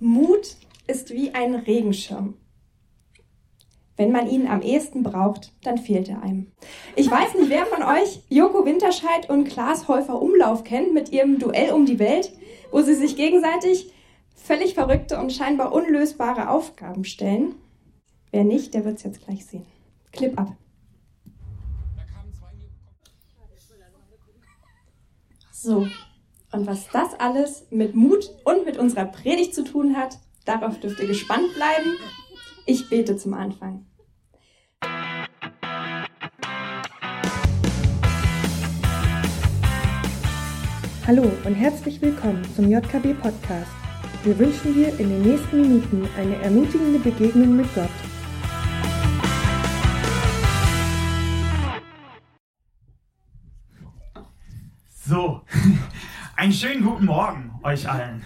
Mut ist wie ein Regenschirm. Wenn man ihn am ehesten braucht, dann fehlt er einem. Ich weiß nicht, wer von euch Joko Winterscheid und Klaas Häufer Umlauf kennt mit ihrem Duell um die Welt, wo sie sich gegenseitig völlig verrückte und scheinbar unlösbare Aufgaben stellen. Wer nicht, der wird es jetzt gleich sehen. Clip ab. So, und was das alles mit Mut und mit unserer Predigt zu tun hat, darauf dürft ihr gespannt bleiben. Ich bete zum Anfang. Hallo und herzlich willkommen zum JKB Podcast. Wir wünschen dir in den nächsten Minuten eine ermutigende Begegnung mit Gott. So, einen schönen guten Morgen euch allen.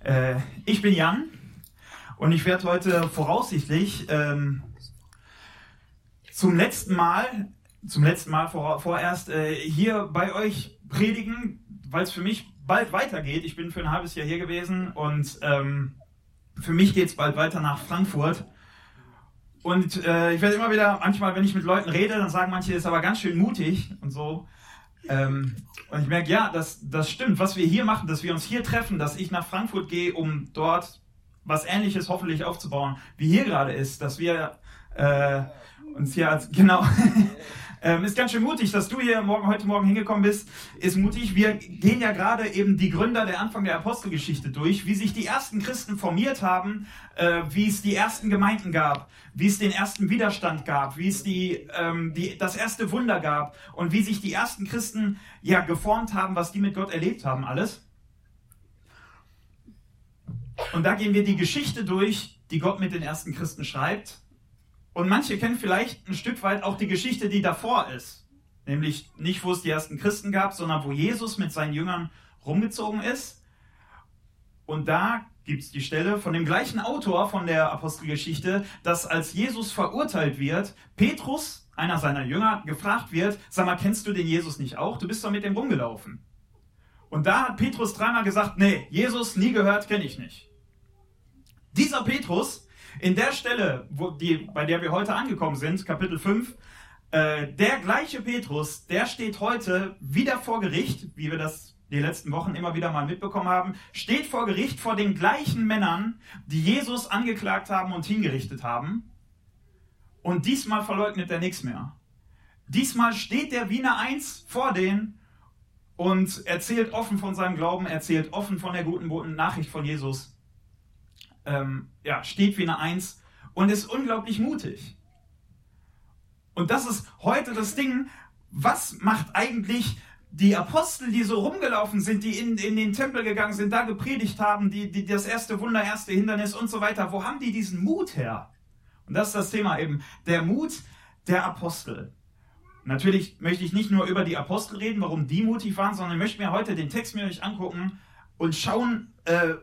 Äh, ich bin Jan und ich werde heute voraussichtlich ähm, zum letzten Mal, zum letzten Mal vor, vorerst äh, hier bei euch predigen, weil es für mich bald weitergeht. Ich bin für ein halbes Jahr hier gewesen und ähm, für mich geht es bald weiter nach Frankfurt. Und äh, ich werde immer wieder, manchmal, wenn ich mit Leuten rede, dann sagen manche, das ist aber ganz schön mutig und so. Ähm, und ich merke, ja, das, das stimmt. Was wir hier machen, dass wir uns hier treffen, dass ich nach Frankfurt gehe, um dort was Ähnliches hoffentlich aufzubauen, wie hier gerade ist, dass wir äh, uns hier als, genau, ähm, ist ganz schön mutig, dass du hier morgen, heute Morgen hingekommen bist, ist mutig. Wir gehen ja gerade eben die Gründer der Anfang der Apostelgeschichte durch, wie sich die ersten Christen formiert haben, äh, wie es die ersten Gemeinden gab, wie es den ersten Widerstand gab, wie es die, ähm, die, das erste Wunder gab und wie sich die ersten Christen ja geformt haben, was die mit Gott erlebt haben, alles. Und da gehen wir die Geschichte durch, die Gott mit den ersten Christen schreibt. Und manche kennen vielleicht ein Stück weit auch die Geschichte, die davor ist. Nämlich nicht, wo es die ersten Christen gab, sondern wo Jesus mit seinen Jüngern rumgezogen ist. Und da gibt es die Stelle von dem gleichen Autor von der Apostelgeschichte, dass als Jesus verurteilt wird, Petrus, einer seiner Jünger, gefragt wird, sag mal, kennst du den Jesus nicht auch? Du bist doch mit dem rumgelaufen. Und da hat Petrus dreimal gesagt, nee, Jesus nie gehört, kenne ich nicht. Dieser Petrus, in der Stelle, wo die, bei der wir heute angekommen sind, Kapitel 5, äh, der gleiche Petrus, der steht heute wieder vor Gericht, wie wir das die letzten Wochen immer wieder mal mitbekommen haben, steht vor Gericht vor den gleichen Männern, die Jesus angeklagt haben und hingerichtet haben. Und diesmal verleugnet er nichts mehr. Diesmal steht der Wiener Eins vor denen und erzählt offen von seinem Glauben, erzählt offen von der guten Nachricht von Jesus ähm, ja, steht wie eine Eins und ist unglaublich mutig. Und das ist heute das Ding, was macht eigentlich die Apostel, die so rumgelaufen sind, die in, in den Tempel gegangen sind, da gepredigt haben, die, die das erste Wunder, erste Hindernis und so weiter, wo haben die diesen Mut her? Und das ist das Thema eben, der Mut der Apostel. Natürlich möchte ich nicht nur über die Apostel reden, warum die mutig waren, sondern ich möchte mir heute den Text euch angucken und schauen, äh,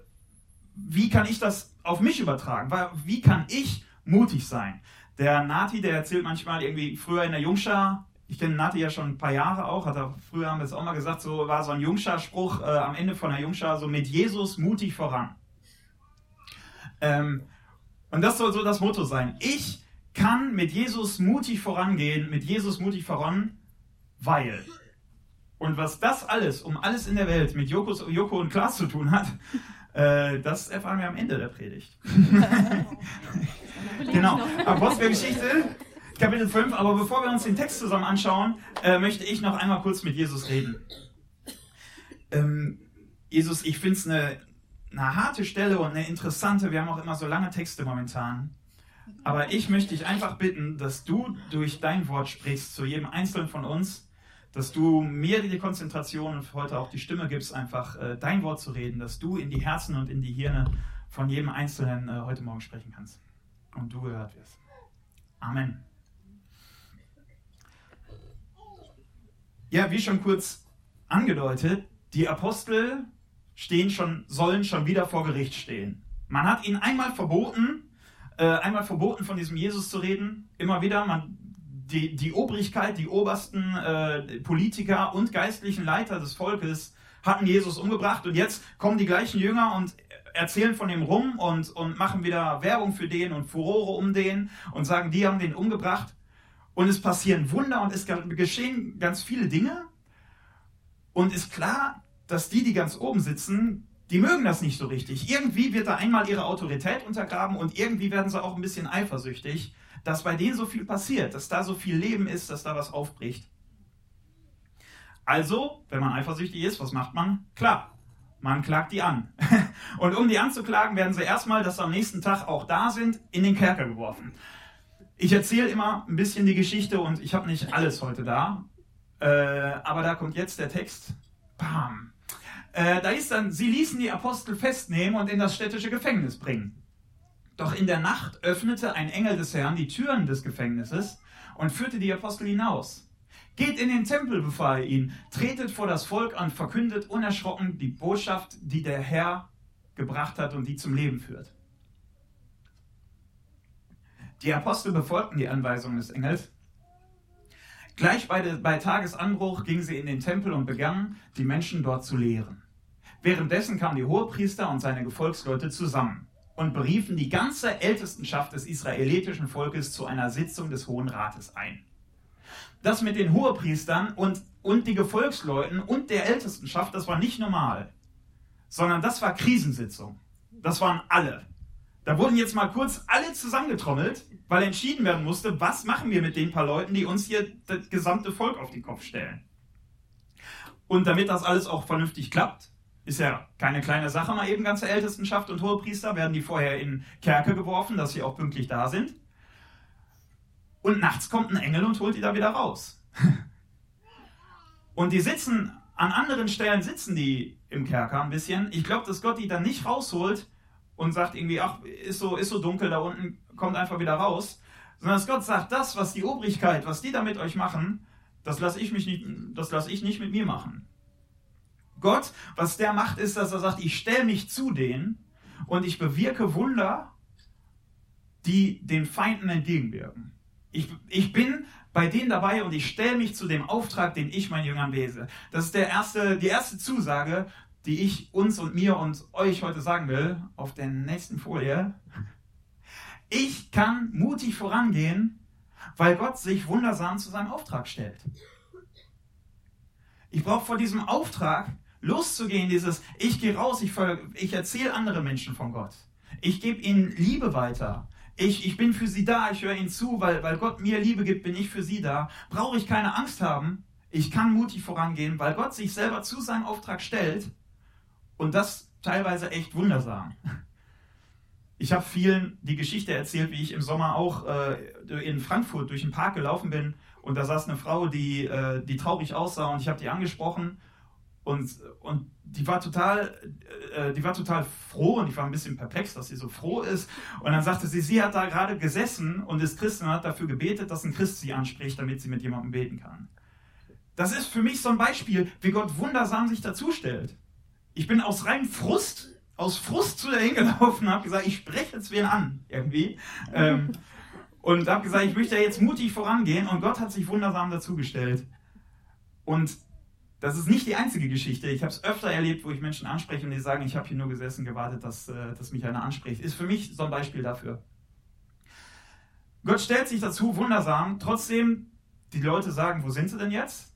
wie kann ich das auf mich übertragen? Wie kann ich mutig sein? Der Nati, der erzählt manchmal irgendwie früher in der Jungschar, ich kenne Nati ja schon ein paar Jahre auch, hat er früher haben wir es auch mal gesagt, so war so ein Jungschar-Spruch äh, am Ende von der Jungschar, so mit Jesus mutig voran. Ähm, und das soll so das Motto sein. Ich kann mit Jesus mutig vorangehen, mit Jesus mutig voran, weil. Und was das alles, um alles in der Welt mit Jokos, Joko und Klaas zu tun hat, äh, das erfahren wir am Ende der Predigt. genau. Apostelgeschichte, Kapitel 5. Aber bevor wir uns den Text zusammen anschauen, äh, möchte ich noch einmal kurz mit Jesus reden. Ähm, Jesus, ich finde es eine, eine harte Stelle und eine interessante. Wir haben auch immer so lange Texte momentan. Aber ich möchte dich einfach bitten, dass du durch dein Wort sprichst zu jedem Einzelnen von uns dass du mir die Konzentration und heute auch die Stimme gibst, einfach äh, dein Wort zu reden, dass du in die Herzen und in die Hirne von jedem Einzelnen äh, heute Morgen sprechen kannst und du gehört wirst. Amen. Ja, wie schon kurz angedeutet, die Apostel stehen schon, sollen schon wieder vor Gericht stehen. Man hat ihnen einmal verboten, äh, einmal verboten, von diesem Jesus zu reden, immer wieder. Man die, die Obrigkeit, die obersten äh, Politiker und geistlichen Leiter des Volkes hatten Jesus umgebracht und jetzt kommen die gleichen Jünger und erzählen von dem rum und, und machen wieder Werbung für den und Furore um den und sagen, die haben den umgebracht. Und es passieren Wunder und es geschehen ganz viele Dinge. Und ist klar, dass die, die ganz oben sitzen, die mögen das nicht so richtig. Irgendwie wird da einmal ihre Autorität untergraben und irgendwie werden sie auch ein bisschen eifersüchtig, dass bei denen so viel passiert, dass da so viel Leben ist, dass da was aufbricht. Also, wenn man eifersüchtig ist, was macht man? Klar, man klagt die an. Und um die anzuklagen, werden sie erstmal, dass sie am nächsten Tag auch da sind, in den Kerker geworfen. Ich erzähle immer ein bisschen die Geschichte und ich habe nicht alles heute da. Äh, aber da kommt jetzt der Text. Bam. Äh, da ist dann, sie ließen die Apostel festnehmen und in das städtische Gefängnis bringen. Doch in der Nacht öffnete ein Engel des Herrn die Türen des Gefängnisses und führte die Apostel hinaus. Geht in den Tempel, befahl er ihnen, tretet vor das Volk an, verkündet unerschrocken die Botschaft, die der Herr gebracht hat und die zum Leben führt. Die Apostel befolgten die Anweisungen des Engels. Gleich bei, bei Tagesanbruch gingen sie in den Tempel und begannen, die Menschen dort zu lehren. Währenddessen kamen die Hohepriester und seine Gefolgsleute zusammen und beriefen die ganze Ältestenschaft des israelitischen Volkes zu einer Sitzung des Hohen Rates ein das mit den Hohepriestern und, und die Gefolgsleuten und der Ältestenschaft, das war nicht normal, sondern das war Krisensitzung. Das waren alle. Da wurden jetzt mal kurz alle zusammengetrommelt, weil entschieden werden musste, was machen wir mit den paar Leuten, die uns hier das gesamte Volk auf den Kopf stellen. Und damit das alles auch vernünftig klappt, ist ja keine kleine Sache, mal eben ganze Ältestenschaft und Hohepriester werden die vorher in Kerke geworfen, dass sie auch pünktlich da sind. Und nachts kommt ein Engel und holt die da wieder raus. Und die sitzen, an anderen Stellen sitzen die im Kerker ein bisschen. Ich glaube, dass Gott die dann nicht rausholt und sagt irgendwie, ach, ist so, ist so dunkel da unten, kommt einfach wieder raus. Sondern dass Gott sagt, das, was die Obrigkeit, was die da mit euch machen, das lasse ich, lasse ich nicht mit mir machen. Gott, was der macht, ist, dass er sagt, ich stelle mich zu denen und ich bewirke Wunder, die den Feinden entgegenwirken. Ich, ich bin bei denen dabei und ich stelle mich zu dem Auftrag, den ich meinen Jüngern lese. Das ist der erste, die erste Zusage, die ich uns und mir und euch heute sagen will, auf der nächsten Folie. Ich kann mutig vorangehen, weil Gott sich wundersam zu seinem Auftrag stellt. Ich brauche vor diesem Auftrag loszugehen, dieses Ich gehe raus, ich, ich erzähle andere Menschen von Gott. Ich gebe ihnen Liebe weiter. Ich, ich bin für sie da, ich höre ihnen zu, weil, weil Gott mir Liebe gibt, bin ich für sie da. Brauche ich keine Angst haben. Ich kann mutig vorangehen, weil Gott sich selber zu seinem Auftrag stellt und das teilweise echt wundersam. Ich habe vielen die Geschichte erzählt, wie ich im Sommer auch äh, in Frankfurt durch den Park gelaufen bin und da saß eine Frau, die, äh, die traurig aussah und ich habe die angesprochen und, und die war total, äh, die war total froh und ich war ein bisschen perplex, dass sie so froh ist. Und dann sagte sie, sie hat da gerade gesessen und ist Christin und hat dafür gebetet, dass ein Christ sie anspricht, damit sie mit jemandem beten kann. Das ist für mich so ein Beispiel, wie Gott wundersam sich dazustellt. Ich bin aus reinem Frust, aus Frust zu der hingelaufen und habe gesagt, ich spreche jetzt wen an, irgendwie. Ähm, und habe gesagt, ich möchte jetzt mutig vorangehen und Gott hat sich wundersam dazugestellt. Und das ist nicht die einzige Geschichte. Ich habe es öfter erlebt, wo ich Menschen anspreche und die sagen, ich habe hier nur gesessen, gewartet, dass, äh, dass mich einer anspricht. Ist für mich so ein Beispiel dafür. Gott stellt sich dazu, wundersam. Trotzdem, die Leute sagen, wo sind sie denn jetzt?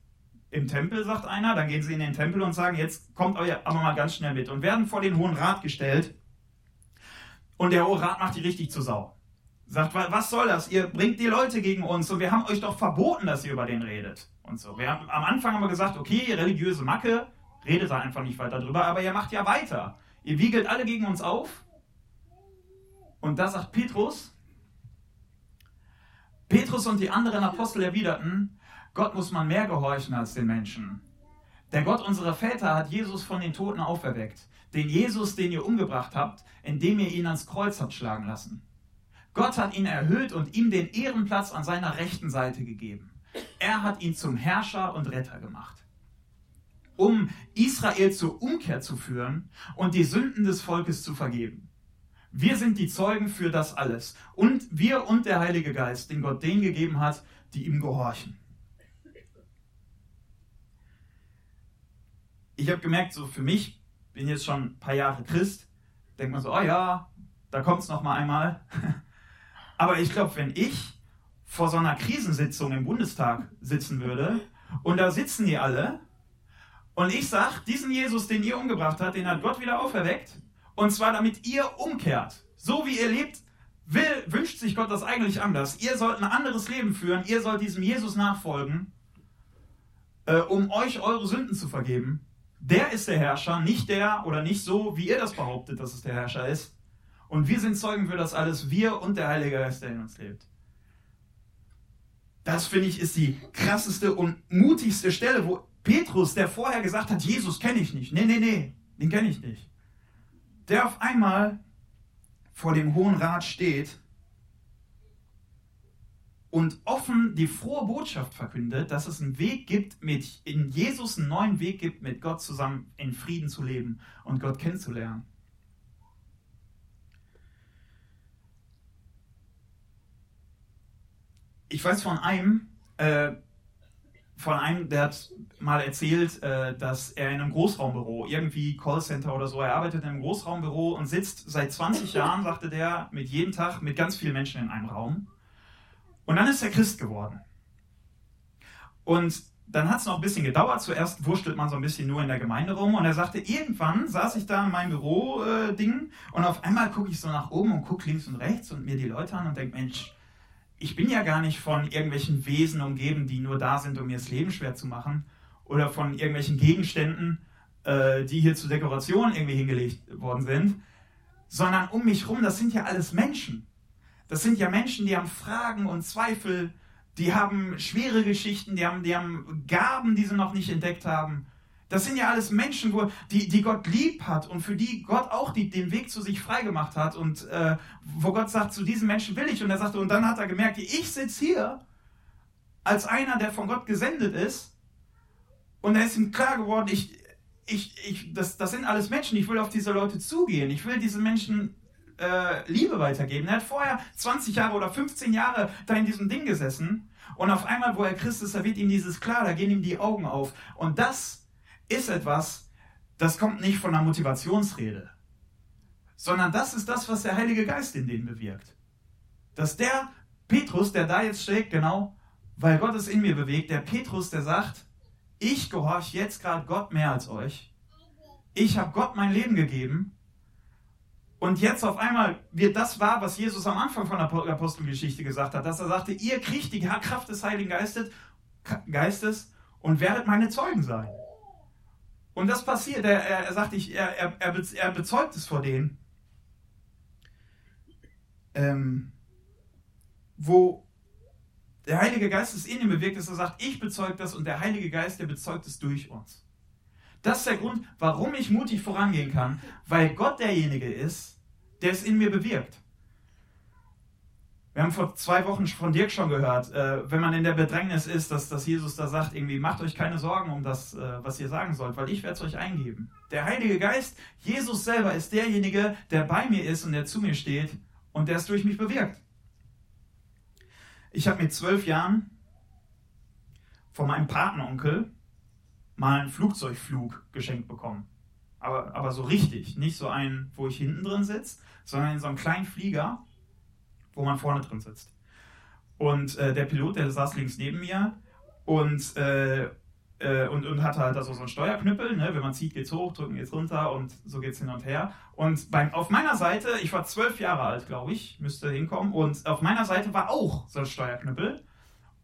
Im Tempel, sagt einer. Dann gehen sie in den Tempel und sagen, jetzt kommt euer aber mal ganz schnell mit. Und werden vor den Hohen Rat gestellt. Und der Hohe Rat macht die richtig zur Sau. Sagt, was soll das? Ihr bringt die Leute gegen uns und wir haben euch doch verboten, dass ihr über den redet und so. Wir haben, am Anfang haben wir gesagt, okay, religiöse Macke, redet da einfach nicht weiter drüber, aber ihr macht ja weiter. Ihr wiegelt alle gegen uns auf. Und da sagt Petrus, Petrus und die anderen Apostel erwiderten, Gott muss man mehr gehorchen als den Menschen. Der Gott unserer Väter hat Jesus von den Toten auferweckt. Den Jesus, den ihr umgebracht habt, indem ihr ihn ans Kreuz habt schlagen lassen. Gott hat ihn erhöht und ihm den Ehrenplatz an seiner rechten Seite gegeben. Er hat ihn zum Herrscher und Retter gemacht, um Israel zur Umkehr zu führen und die Sünden des Volkes zu vergeben. Wir sind die Zeugen für das alles. Und wir und der Heilige Geist, den Gott denen gegeben hat, die ihm gehorchen. Ich habe gemerkt, so für mich, bin jetzt schon ein paar Jahre Christ, denkt man so, oh ja, da kommt es nochmal einmal. Aber ich glaube, wenn ich vor so einer Krisensitzung im Bundestag sitzen würde und da sitzen die alle und ich sage, diesen Jesus, den ihr umgebracht habt, den hat Gott wieder auferweckt und zwar damit ihr umkehrt. So wie ihr lebt, will, wünscht sich Gott das eigentlich anders. Ihr sollt ein anderes Leben führen, ihr sollt diesem Jesus nachfolgen, äh, um euch eure Sünden zu vergeben. Der ist der Herrscher, nicht der oder nicht so, wie ihr das behauptet, dass es der Herrscher ist. Und wir sind Zeugen für das alles, wir und der Heilige Geist, der in uns lebt. Das finde ich ist die krasseste und mutigste Stelle, wo Petrus, der vorher gesagt hat, Jesus kenne ich nicht. Nee, nee, nee, den kenne ich nicht. Der auf einmal vor dem Hohen Rat steht und offen die frohe Botschaft verkündet, dass es einen Weg gibt, mit in Jesus einen neuen Weg gibt, mit Gott zusammen in Frieden zu leben und Gott kennenzulernen. Ich weiß von einem, äh, von einem, der hat mal erzählt, äh, dass er in einem Großraumbüro, irgendwie Callcenter oder so, er arbeitet in einem Großraumbüro und sitzt seit 20 Jahren, sagte der, mit jedem Tag mit ganz vielen Menschen in einem Raum. Und dann ist er Christ geworden. Und dann hat es noch ein bisschen gedauert. Zuerst wurstelt man so ein bisschen nur in der Gemeinde rum. Und er sagte, irgendwann saß ich da in meinem Büro-Ding äh, und auf einmal gucke ich so nach oben und gucke links und rechts und mir die Leute an und denke, Mensch, ich bin ja gar nicht von irgendwelchen Wesen umgeben, die nur da sind, um mir das Leben schwer zu machen, oder von irgendwelchen Gegenständen, äh, die hier zur Dekoration irgendwie hingelegt worden sind, sondern um mich rum, das sind ja alles Menschen. Das sind ja Menschen, die haben Fragen und Zweifel, die haben schwere Geschichten, die haben, die haben Gaben, die sie noch nicht entdeckt haben. Das sind ja alles Menschen, wo, die, die Gott lieb hat und für die Gott auch die, den Weg zu sich freigemacht hat und äh, wo Gott sagt, zu diesen Menschen will ich. Und er sagte, und dann hat er gemerkt, ich sitze hier als einer, der von Gott gesendet ist. Und er ist ihm klar geworden, ich, ich, ich, das, das sind alles Menschen, ich will auf diese Leute zugehen. Ich will diesen Menschen äh, Liebe weitergeben. Er hat vorher 20 Jahre oder 15 Jahre da in diesem Ding gesessen. Und auf einmal, wo er Christ ist, da wird ihm dieses klar, da gehen ihm die Augen auf. Und das ist etwas, das kommt nicht von einer Motivationsrede, sondern das ist das, was der Heilige Geist in denen bewirkt. Dass der Petrus, der da jetzt steht, genau, weil Gott es in mir bewegt, der Petrus, der sagt, ich gehorche jetzt gerade Gott mehr als euch. Ich habe Gott mein Leben gegeben. Und jetzt auf einmal wird das wahr, was Jesus am Anfang von der Apostelgeschichte gesagt hat, dass er sagte, ihr kriegt die Kraft des Heiligen Geistes, Geistes und werdet meine Zeugen sein. Und das passiert, er, er sagt, ich, er, er, er bezeugt es vor denen. Ähm, wo der Heilige Geist es in ihm bewirkt, dass er sagt, ich bezeuge das und der Heilige Geist, der bezeugt es durch uns. Das ist der Grund, warum ich mutig vorangehen kann, weil Gott derjenige ist, der es in mir bewirkt. Wir haben vor zwei Wochen von Dirk schon gehört, äh, wenn man in der Bedrängnis ist, dass, dass Jesus da sagt, irgendwie macht euch keine Sorgen um das, äh, was ihr sagen sollt, weil ich werde es euch eingeben. Der Heilige Geist, Jesus selber ist derjenige, der bei mir ist und der zu mir steht und der es durch mich bewirkt. Ich habe mit zwölf Jahren von meinem Patenonkel mal einen Flugzeugflug geschenkt bekommen. Aber, aber so richtig, nicht so einen, wo ich hinten drin sitze, sondern in so einem kleinen Flieger wo man vorne drin sitzt. Und äh, der Pilot, der saß links neben mir und, äh, äh, und, und hatte halt also so einen Steuerknüppel. Ne? Wenn man zieht, geht's hoch, drücken geht's runter und so geht's hin und her. Und beim, auf meiner Seite, ich war zwölf Jahre alt, glaube ich, müsste hinkommen, und auf meiner Seite war auch so ein Steuerknüppel.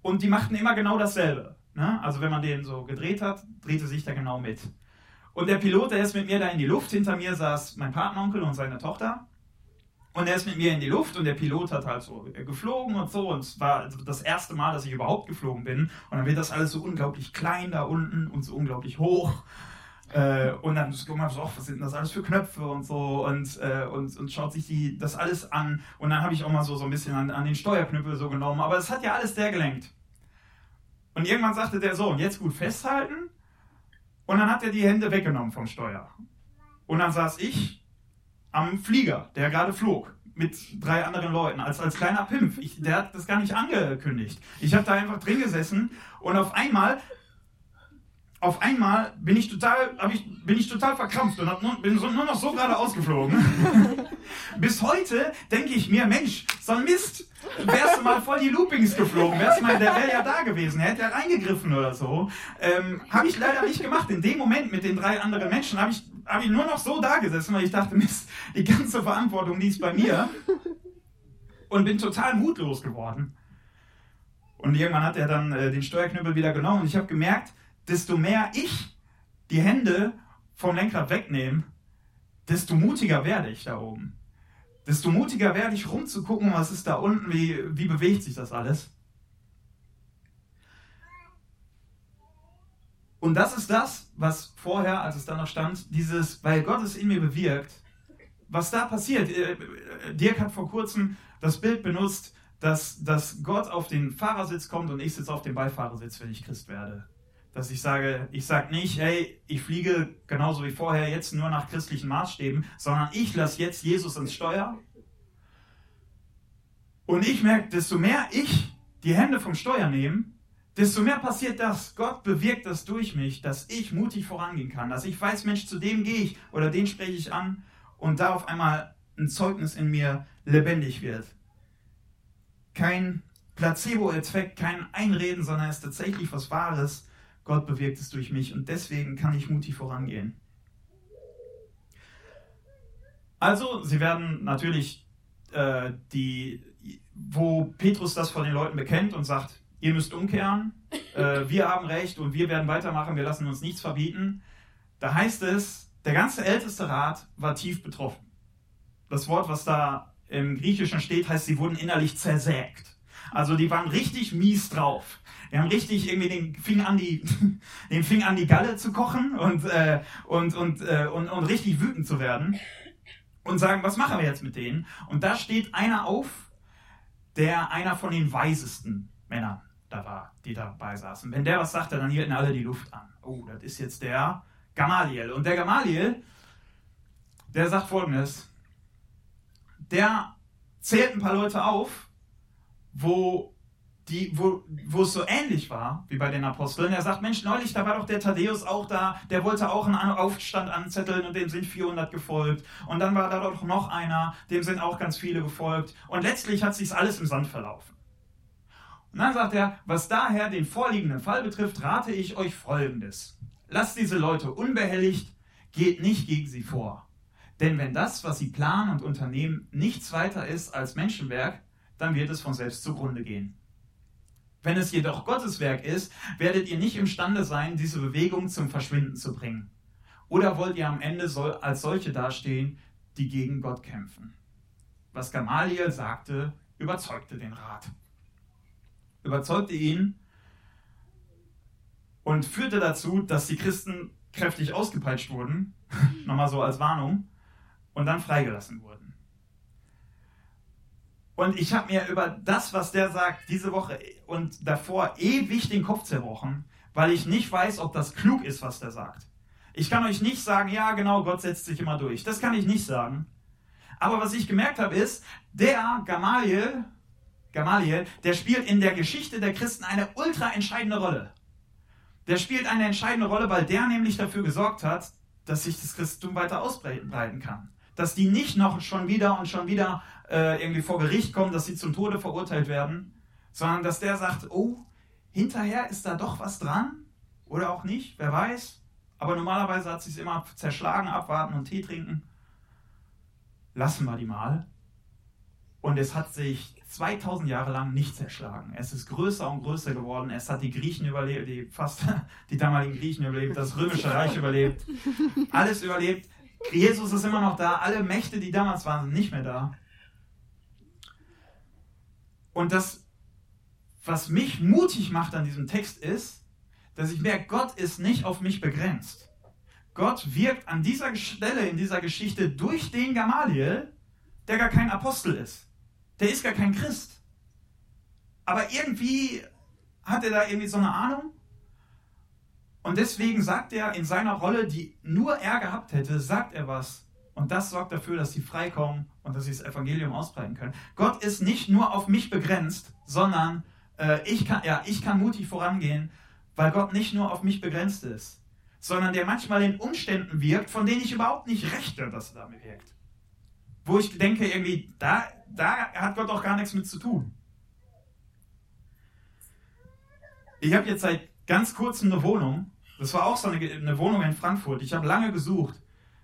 Und die machten immer genau dasselbe. Ne? Also wenn man den so gedreht hat, drehte sich der genau mit. Und der Pilot, der ist mit mir da in die Luft. Hinter mir saß mein Partneronkel und seine Tochter. Und er ist mit mir in die Luft und der Pilot hat halt so geflogen und so. Und es war das erste Mal, dass ich überhaupt geflogen bin. Und dann wird das alles so unglaublich klein da unten und so unglaublich hoch. Äh, und dann guckt man so, was sind das alles für Knöpfe und so und, äh, und, und schaut sich die, das alles an. Und dann habe ich auch mal so, so ein bisschen an, an den Steuerknüppel so genommen. Aber es hat ja alles der gelenkt. Und irgendwann sagte der so, jetzt gut festhalten. Und dann hat er die Hände weggenommen vom Steuer. Und dann saß ich am Flieger, der gerade flog mit drei anderen Leuten, als, als kleiner Pimpf. Ich, der hat das gar nicht angekündigt. Ich habe da einfach drin gesessen und auf einmal auf einmal bin ich total, ich, bin ich total verkrampft und nur, bin so, nur noch so gerade ausgeflogen. Bis heute denke ich mir, Mensch, so ein Mist, wärst du mal voll die Loopings geflogen, wärst mal, der wäre ja da gewesen, er hätte ja reingegriffen oder so. Ähm, habe ich leider nicht gemacht. In dem Moment mit den drei anderen Menschen habe ich, hab ich nur noch so da gesessen, weil ich dachte, Mist, die ganze Verantwortung liegt bei mir. Und bin total mutlos geworden. Und irgendwann hat er dann äh, den Steuerknüppel wieder genommen und ich habe gemerkt, desto mehr ich die Hände vom Lenkrad wegnehme, desto mutiger werde ich da oben. Desto mutiger werde ich rumzugucken, was ist da unten, wie, wie bewegt sich das alles. Und das ist das, was vorher, als es da noch stand, dieses, weil Gott es in mir bewirkt, was da passiert. Äh, Dirk hat vor kurzem das Bild benutzt, dass, dass Gott auf den Fahrersitz kommt und ich sitze auf dem Beifahrersitz, wenn ich Christ werde. Dass ich sage, ich sage nicht, hey, ich fliege genauso wie vorher jetzt nur nach christlichen Maßstäben, sondern ich lasse jetzt Jesus ins Steuer. Und ich merke, desto mehr ich die Hände vom Steuer nehme, desto mehr passiert das. Gott bewirkt das durch mich, dass ich mutig vorangehen kann, dass ich weiß, Mensch, zu dem gehe ich oder den spreche ich an und da auf einmal ein Zeugnis in mir lebendig wird. Kein Placebo-Effekt, kein Einreden, sondern es ist tatsächlich was Wahres, Gott bewirkt es durch mich und deswegen kann ich mutig vorangehen. Also, sie werden natürlich äh, die, wo Petrus das vor den Leuten bekennt und sagt, ihr müsst umkehren, äh, wir haben Recht und wir werden weitermachen, wir lassen uns nichts verbieten. Da heißt es, der ganze älteste Rat war tief betroffen. Das Wort, was da im Griechischen steht, heißt, sie wurden innerlich zersägt. Also die waren richtig mies drauf. Wir haben richtig irgendwie den Fing an die, den Fing an die Galle zu kochen und, äh, und, und, äh, und, und richtig wütend zu werden und sagen, was machen wir jetzt mit denen? Und da steht einer auf, der einer von den weisesten Männern da war, die dabei saßen. Wenn der was sagte, dann hielten alle die Luft an. Oh, das ist jetzt der Gamaliel. Und der Gamaliel, der sagt folgendes: Der zählt ein paar Leute auf, wo die, wo, wo es so ähnlich war wie bei den Aposteln. Er sagt, Mensch, neulich, da war doch der Thaddäus auch da, der wollte auch einen Aufstand anzetteln und dem sind 400 gefolgt. Und dann war da doch noch einer, dem sind auch ganz viele gefolgt. Und letztlich hat sich alles im Sand verlaufen. Und dann sagt er, was daher den vorliegenden Fall betrifft, rate ich euch Folgendes. Lasst diese Leute unbehelligt, geht nicht gegen sie vor. Denn wenn das, was sie planen und unternehmen, nichts weiter ist als Menschenwerk, dann wird es von selbst zugrunde gehen. Wenn es jedoch Gottes Werk ist, werdet ihr nicht imstande sein, diese Bewegung zum Verschwinden zu bringen. Oder wollt ihr am Ende als solche dastehen, die gegen Gott kämpfen? Was Gamaliel sagte, überzeugte den Rat. Überzeugte ihn und führte dazu, dass die Christen kräftig ausgepeitscht wurden, nochmal so als Warnung, und dann freigelassen wurden. Und ich habe mir über das, was der sagt, diese Woche und davor ewig den Kopf zerbrochen, weil ich nicht weiß, ob das klug ist, was der sagt. Ich kann euch nicht sagen, ja genau, Gott setzt sich immer durch. Das kann ich nicht sagen. Aber was ich gemerkt habe, ist, der Gamaliel, Gamaliel, der spielt in der Geschichte der Christen eine ultra entscheidende Rolle. Der spielt eine entscheidende Rolle, weil der nämlich dafür gesorgt hat, dass sich das Christentum weiter ausbreiten kann. Dass die nicht noch schon wieder und schon wieder äh, irgendwie vor Gericht kommen, dass sie zum Tode verurteilt werden, sondern dass der sagt, oh, hinterher ist da doch was dran oder auch nicht, wer weiß. Aber normalerweise hat sich immer zerschlagen, abwarten und Tee trinken. Lassen wir die mal. Und es hat sich 2000 Jahre lang nicht zerschlagen. Es ist größer und größer geworden. Es hat die Griechen überlebt, die, fast die damaligen Griechen überlebt, das römische Reich überlebt, alles überlebt. Jesus ist immer noch da. Alle Mächte, die damals waren, sind nicht mehr da. Und das, was mich mutig macht an diesem Text ist, dass ich merke, Gott ist nicht auf mich begrenzt. Gott wirkt an dieser Stelle in dieser Geschichte durch den Gamaliel, der gar kein Apostel ist. Der ist gar kein Christ. Aber irgendwie hat er da irgendwie so eine Ahnung. Und deswegen sagt er in seiner Rolle, die nur er gehabt hätte, sagt er was, und das sorgt dafür, dass sie freikommen und dass sie das Evangelium ausbreiten können. Gott ist nicht nur auf mich begrenzt, sondern äh, ich, kann, ja, ich kann mutig vorangehen, weil Gott nicht nur auf mich begrenzt ist, sondern der manchmal in Umständen wirkt, von denen ich überhaupt nicht rechte, dass er damit wirkt. Wo ich denke, irgendwie, da, da hat Gott auch gar nichts mit zu tun. Ich habe jetzt seit ganz kurzem eine Wohnung. Das war auch so eine, eine Wohnung in Frankfurt. Ich habe lange gesucht.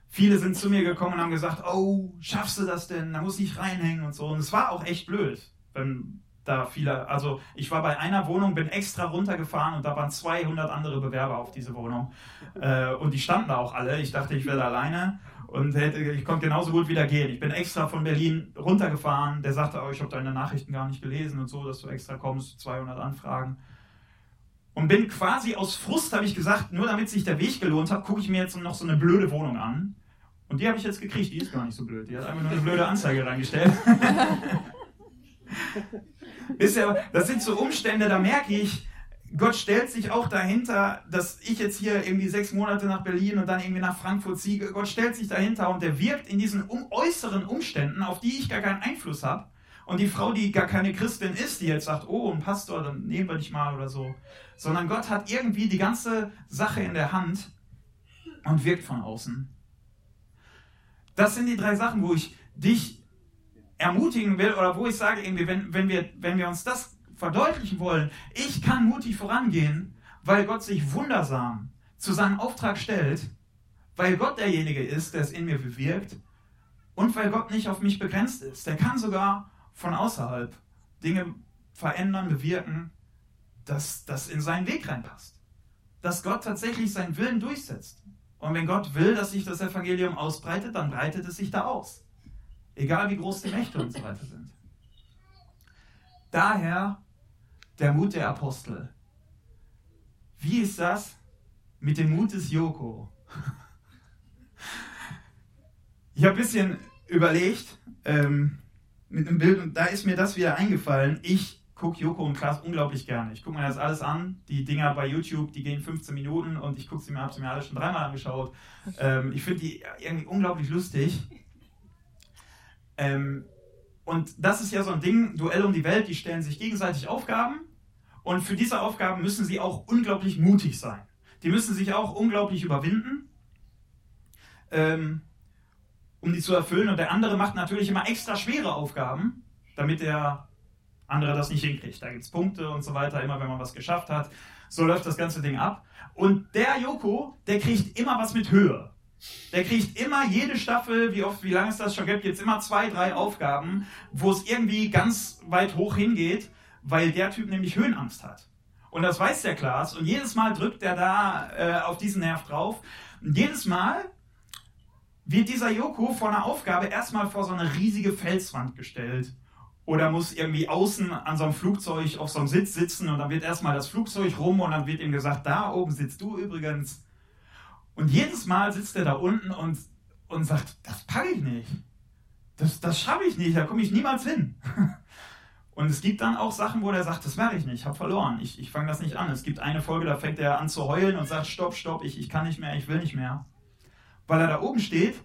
Viele sind zu mir gekommen und haben gesagt, oh, schaffst du das denn? Da muss ich reinhängen und so. Und es war auch echt blöd, wenn da viele, also ich war bei einer Wohnung, bin extra runtergefahren und da waren 200 andere Bewerber auf diese Wohnung. Äh, und die standen da auch alle. Ich dachte, ich werde alleine und hätte, ich konnte genauso gut wieder gehen. Ich bin extra von Berlin runtergefahren. Der sagte, oh, ich habe deine Nachrichten gar nicht gelesen und so, dass du extra kommst, 200 Anfragen. Und bin quasi aus Frust, habe ich gesagt, nur damit sich der Weg gelohnt hat, gucke ich mir jetzt noch so eine blöde Wohnung an. Und die habe ich jetzt gekriegt, die ist gar nicht so blöd. Die hat einfach nur eine blöde Anzeige reingestellt. ist ja, das sind so Umstände, da merke ich, Gott stellt sich auch dahinter, dass ich jetzt hier irgendwie sechs Monate nach Berlin und dann irgendwie nach Frankfurt ziehe. Gott stellt sich dahinter und der wirkt in diesen äußeren Umständen, auf die ich gar keinen Einfluss habe. Und die Frau, die gar keine Christin ist, die jetzt sagt, oh, ein Pastor, dann nehmen wir dich mal oder so. Sondern Gott hat irgendwie die ganze Sache in der Hand und wirkt von außen. Das sind die drei Sachen, wo ich dich ermutigen will oder wo ich sage, irgendwie, wenn, wenn, wir, wenn wir uns das verdeutlichen wollen, ich kann mutig vorangehen, weil Gott sich wundersam zu seinem Auftrag stellt, weil Gott derjenige ist, der es in mir bewirkt und weil Gott nicht auf mich begrenzt ist. Der kann sogar von außerhalb Dinge verändern, bewirken, dass das in seinen Weg reinpasst. Dass Gott tatsächlich seinen Willen durchsetzt. Und wenn Gott will, dass sich das Evangelium ausbreitet, dann breitet es sich da aus. Egal wie groß die Mächte und so weiter sind. Daher der Mut der Apostel. Wie ist das mit dem Mut des Joko? Ich habe ein bisschen überlegt, ähm, mit einem Bild und da ist mir das wieder eingefallen. Ich gucke Joko und Klaas unglaublich gerne. Ich gucke mir das alles an. Die Dinger bei YouTube, die gehen 15 Minuten und ich gucke sie mir, habe sie mir alle schon dreimal angeschaut. Ähm, ich finde die irgendwie unglaublich lustig. Ähm, und das ist ja so ein Ding, Duell um die Welt, die stellen sich gegenseitig Aufgaben und für diese Aufgaben müssen sie auch unglaublich mutig sein. Die müssen sich auch unglaublich überwinden. Ähm, um die zu erfüllen. Und der andere macht natürlich immer extra schwere Aufgaben, damit der andere das nicht hinkriegt. Da gibt es Punkte und so weiter, immer wenn man was geschafft hat. So läuft das ganze Ding ab. Und der Joko, der kriegt immer was mit Höhe. Der kriegt immer jede Staffel, wie oft, wie lange es das schon gibt, jetzt immer zwei, drei Aufgaben, wo es irgendwie ganz weit hoch hingeht, weil der Typ nämlich Höhenangst hat. Und das weiß der Klaas. Und jedes Mal drückt er da äh, auf diesen Nerv drauf. Und jedes Mal wird dieser Joko vor einer Aufgabe erstmal vor so eine riesige Felswand gestellt. Oder muss irgendwie außen an so einem Flugzeug auf so einem Sitz sitzen und dann wird erstmal das Flugzeug rum und dann wird ihm gesagt, da oben sitzt du übrigens. Und jedes Mal sitzt er da unten und, und sagt, das packe ich nicht. Das, das schaffe ich nicht, da komme ich niemals hin. Und es gibt dann auch Sachen, wo der sagt, das mache ich nicht, ich habe verloren, ich, ich fange das nicht an. Es gibt eine Folge, da fängt er an zu heulen und sagt, stopp, stopp, ich, ich kann nicht mehr, ich will nicht mehr weil er da oben steht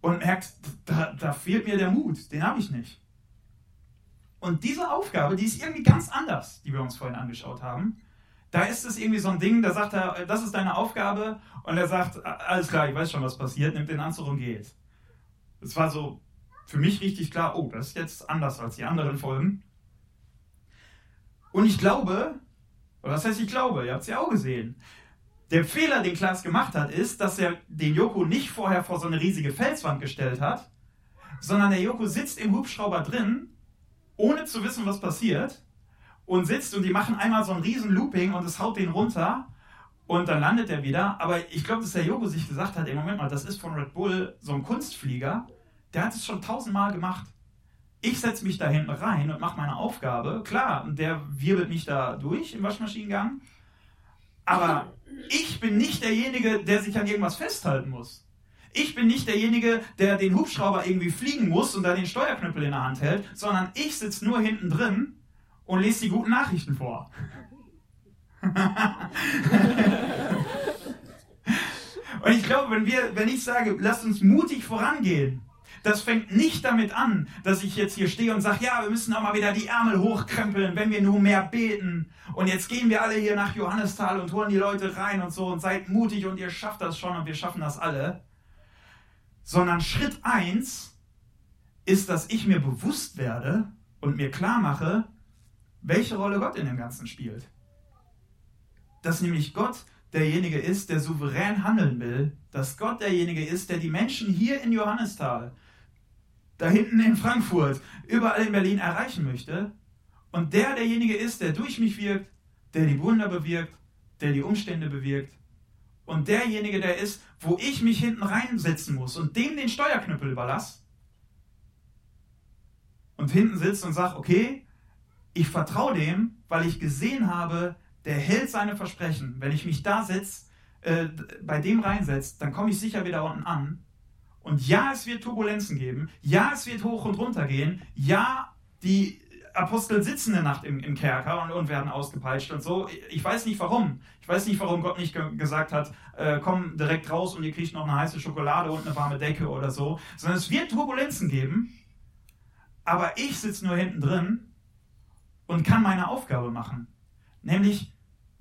und merkt, da, da fehlt mir der Mut, den habe ich nicht. Und diese Aufgabe, die ist irgendwie ganz anders, die wir uns vorhin angeschaut haben. Da ist es irgendwie so ein Ding, da sagt er, das ist deine Aufgabe. Und er sagt, alles klar, ich weiß schon, was passiert, nimmt den Anzug und geht. Es war so für mich richtig klar, oh, das ist jetzt anders als die anderen Folgen. Und ich glaube, oder was heißt ich glaube, ihr habt es ja auch gesehen, der Fehler, den Klaas gemacht hat, ist, dass er den Joko nicht vorher vor so eine riesige Felswand gestellt hat, sondern der Joko sitzt im Hubschrauber drin, ohne zu wissen, was passiert, und sitzt und die machen einmal so ein riesen Looping und es haut den runter und dann landet er wieder. Aber ich glaube, dass der Joko sich gesagt hat, ey, Moment mal, das ist von Red Bull so ein Kunstflieger, der hat es schon tausendmal gemacht. Ich setze mich da hinten rein und mache meine Aufgabe. Klar, der wirbelt mich da durch im Waschmaschinengang. Aber ich bin nicht derjenige, der sich an irgendwas festhalten muss. Ich bin nicht derjenige, der den Hubschrauber irgendwie fliegen muss und da den Steuerknüppel in der Hand hält, sondern ich sitze nur hinten drin und lese die guten Nachrichten vor. und ich glaube, wenn, wir, wenn ich sage, lasst uns mutig vorangehen, Das fängt nicht damit an, dass ich jetzt hier stehe und sage, ja, wir müssen auch mal wieder die Ärmel hochkrempeln, wenn wir nur mehr beten. Und jetzt gehen wir alle hier nach Johannisthal und holen die Leute rein und so und seid mutig und ihr schafft das schon und wir schaffen das alle. Sondern Schritt eins ist, dass ich mir bewusst werde und mir klar mache, welche Rolle Gott in dem Ganzen spielt. Dass nämlich Gott derjenige ist, der souverän handeln will, dass Gott derjenige ist, der die Menschen hier in Johannisthal, da hinten in Frankfurt, überall in Berlin erreichen möchte und der derjenige ist, der durch mich wirkt, der die Wunder bewirkt, der die Umstände bewirkt und derjenige, der ist, wo ich mich hinten reinsetzen muss und dem den Steuerknüppel überlasse und hinten sitzt und sagt, okay, ich vertraue dem, weil ich gesehen habe, der hält seine Versprechen. Wenn ich mich da setze, äh, bei dem reinsetze, dann komme ich sicher wieder unten an. Und ja, es wird Turbulenzen geben. Ja, es wird hoch und runter gehen. Ja, die Apostel sitzen eine Nacht im, im Kerker und, und, werden ausgepeitscht und so. Ich weiß nicht warum. Ich weiß nicht, warum Gott nicht ge gesagt hat, äh, komm direkt raus und ihr kriegt noch eine heiße Schokolade und eine warme Decke oder so. Sondern es wird Turbulenzen geben. Aber ich sitze nur hinten drin und kann meine Aufgabe machen. Nämlich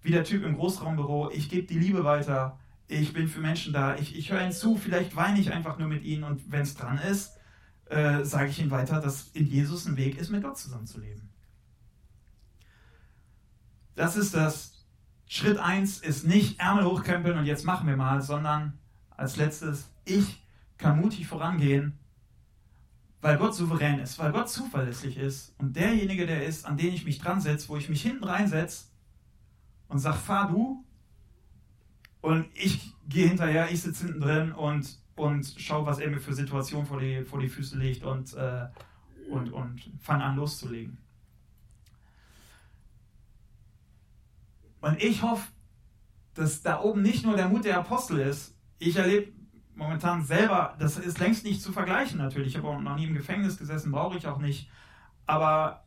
wie der Typ im Großraumbüro, ich gebe die Liebe weiter, ich bin für Menschen da, ich, ich höre ihnen zu, vielleicht weine ich einfach nur mit ihnen und wenn es dran ist, äh, sage ich ihnen weiter, dass in Jesus ein Weg ist, mit Gott zusammenzuleben. Das ist das. Schritt 1 ist nicht Ärmel hochkrempeln und jetzt machen wir mal, sondern als letztes, ich kann mutig vorangehen weil Gott souverän ist, weil Gott zuverlässig ist und derjenige, der ist, an den ich mich dran setze, wo ich mich hinten reinsetze und sage, fahr du und ich gehe hinterher, ich sitze hinten drin und, und schaue, was er mir für Situationen vor die, vor die Füße legt und, äh, und, und fange an loszulegen. Und ich hoffe, dass da oben nicht nur der Mut der Apostel ist. Ich erlebe momentan selber, das ist längst nicht zu vergleichen natürlich. Ich habe auch noch nie im Gefängnis gesessen, brauche ich auch nicht. Aber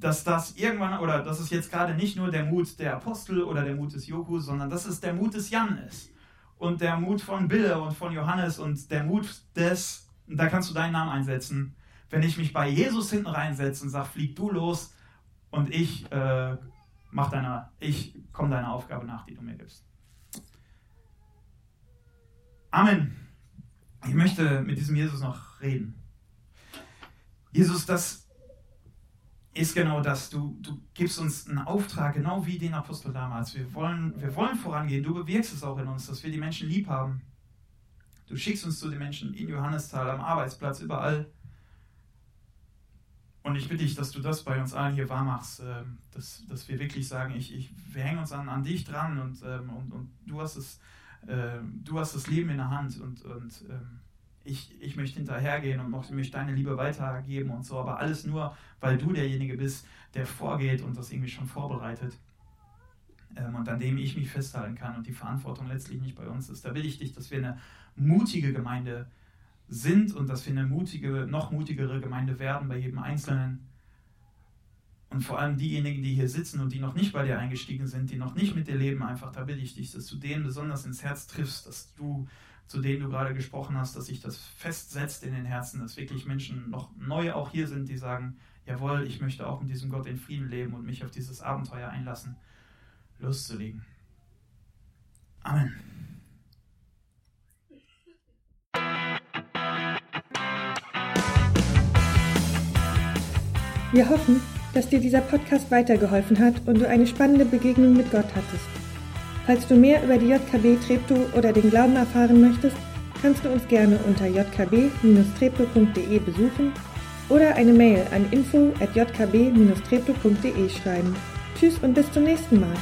dass das irgendwann, oder dass es jetzt gerade nicht nur der Mut der Apostel oder der Mut des Joku, sondern dass es der Mut des Jan ist. Und der Mut von Bille und von Johannes und der Mut des, da kannst du deinen Namen einsetzen, wenn ich mich bei Jesus hinten reinsetze und sage, flieg du los und ich äh, mach deiner, ich komme deiner Aufgabe nach, die du mir gibst. Amen. Ich möchte mit diesem Jesus noch reden. Jesus, das ist genau das. Du, du gibst uns einen Auftrag, genau wie den Apostel damals. Wir wollen, wir wollen vorangehen. Du bewirkst es auch in uns, dass wir die Menschen lieb haben. Du schickst uns zu den Menschen in Johannisthal, am Arbeitsplatz, überall. Und ich bitte dich, dass du das bei uns allen hier wahr machst, ähm, dass, dass wir wirklich sagen, ich, ich, wir hängen uns an, an dich dran und, ähm, und, und du hast es ähm, du hast das Leben in der Hand und, und ich, ich möchte hinterhergehen und möchte deine Liebe weitergeben und so, aber alles nur, weil du derjenige bist, der vorgeht und das irgendwie schon vorbereitet ähm, und an dem ich mich festhalten kann und die Verantwortung letztlich nicht bei uns ist. Da will ich dich, dass wir eine mutige Gemeinde sind und dass wir eine mutige, noch mutigere Gemeinde werden bei jedem Einzelnen und vor allem diejenigen, die hier sitzen und die noch nicht bei dir eingestiegen sind, die noch nicht mit dir leben, einfach, da bitte ich dich, dass du denen besonders ins Herz triffst, dass du, zu denen du gerade gesprochen hast, dass sich das festsetzt in den Herzen, dass wirklich Menschen noch neu auch hier sind, die sagen, jawohl, ich möchte auch mit diesem Gott in Frieden leben und mich auf dieses Abenteuer einlassen, loszulegen. Amen. Wir hoffen, dass dir dieser Podcast weitergeholfen hat und du eine spannende Begegnung mit Gott hattest. Falls du mehr über die JKB Treptow oder den Glauben erfahren möchtest, kannst du uns gerne unter jkb-treptow.de besuchen oder eine Mail an info at jkb-treptow.de schreiben. Tschüss und bis zum nächsten Mal.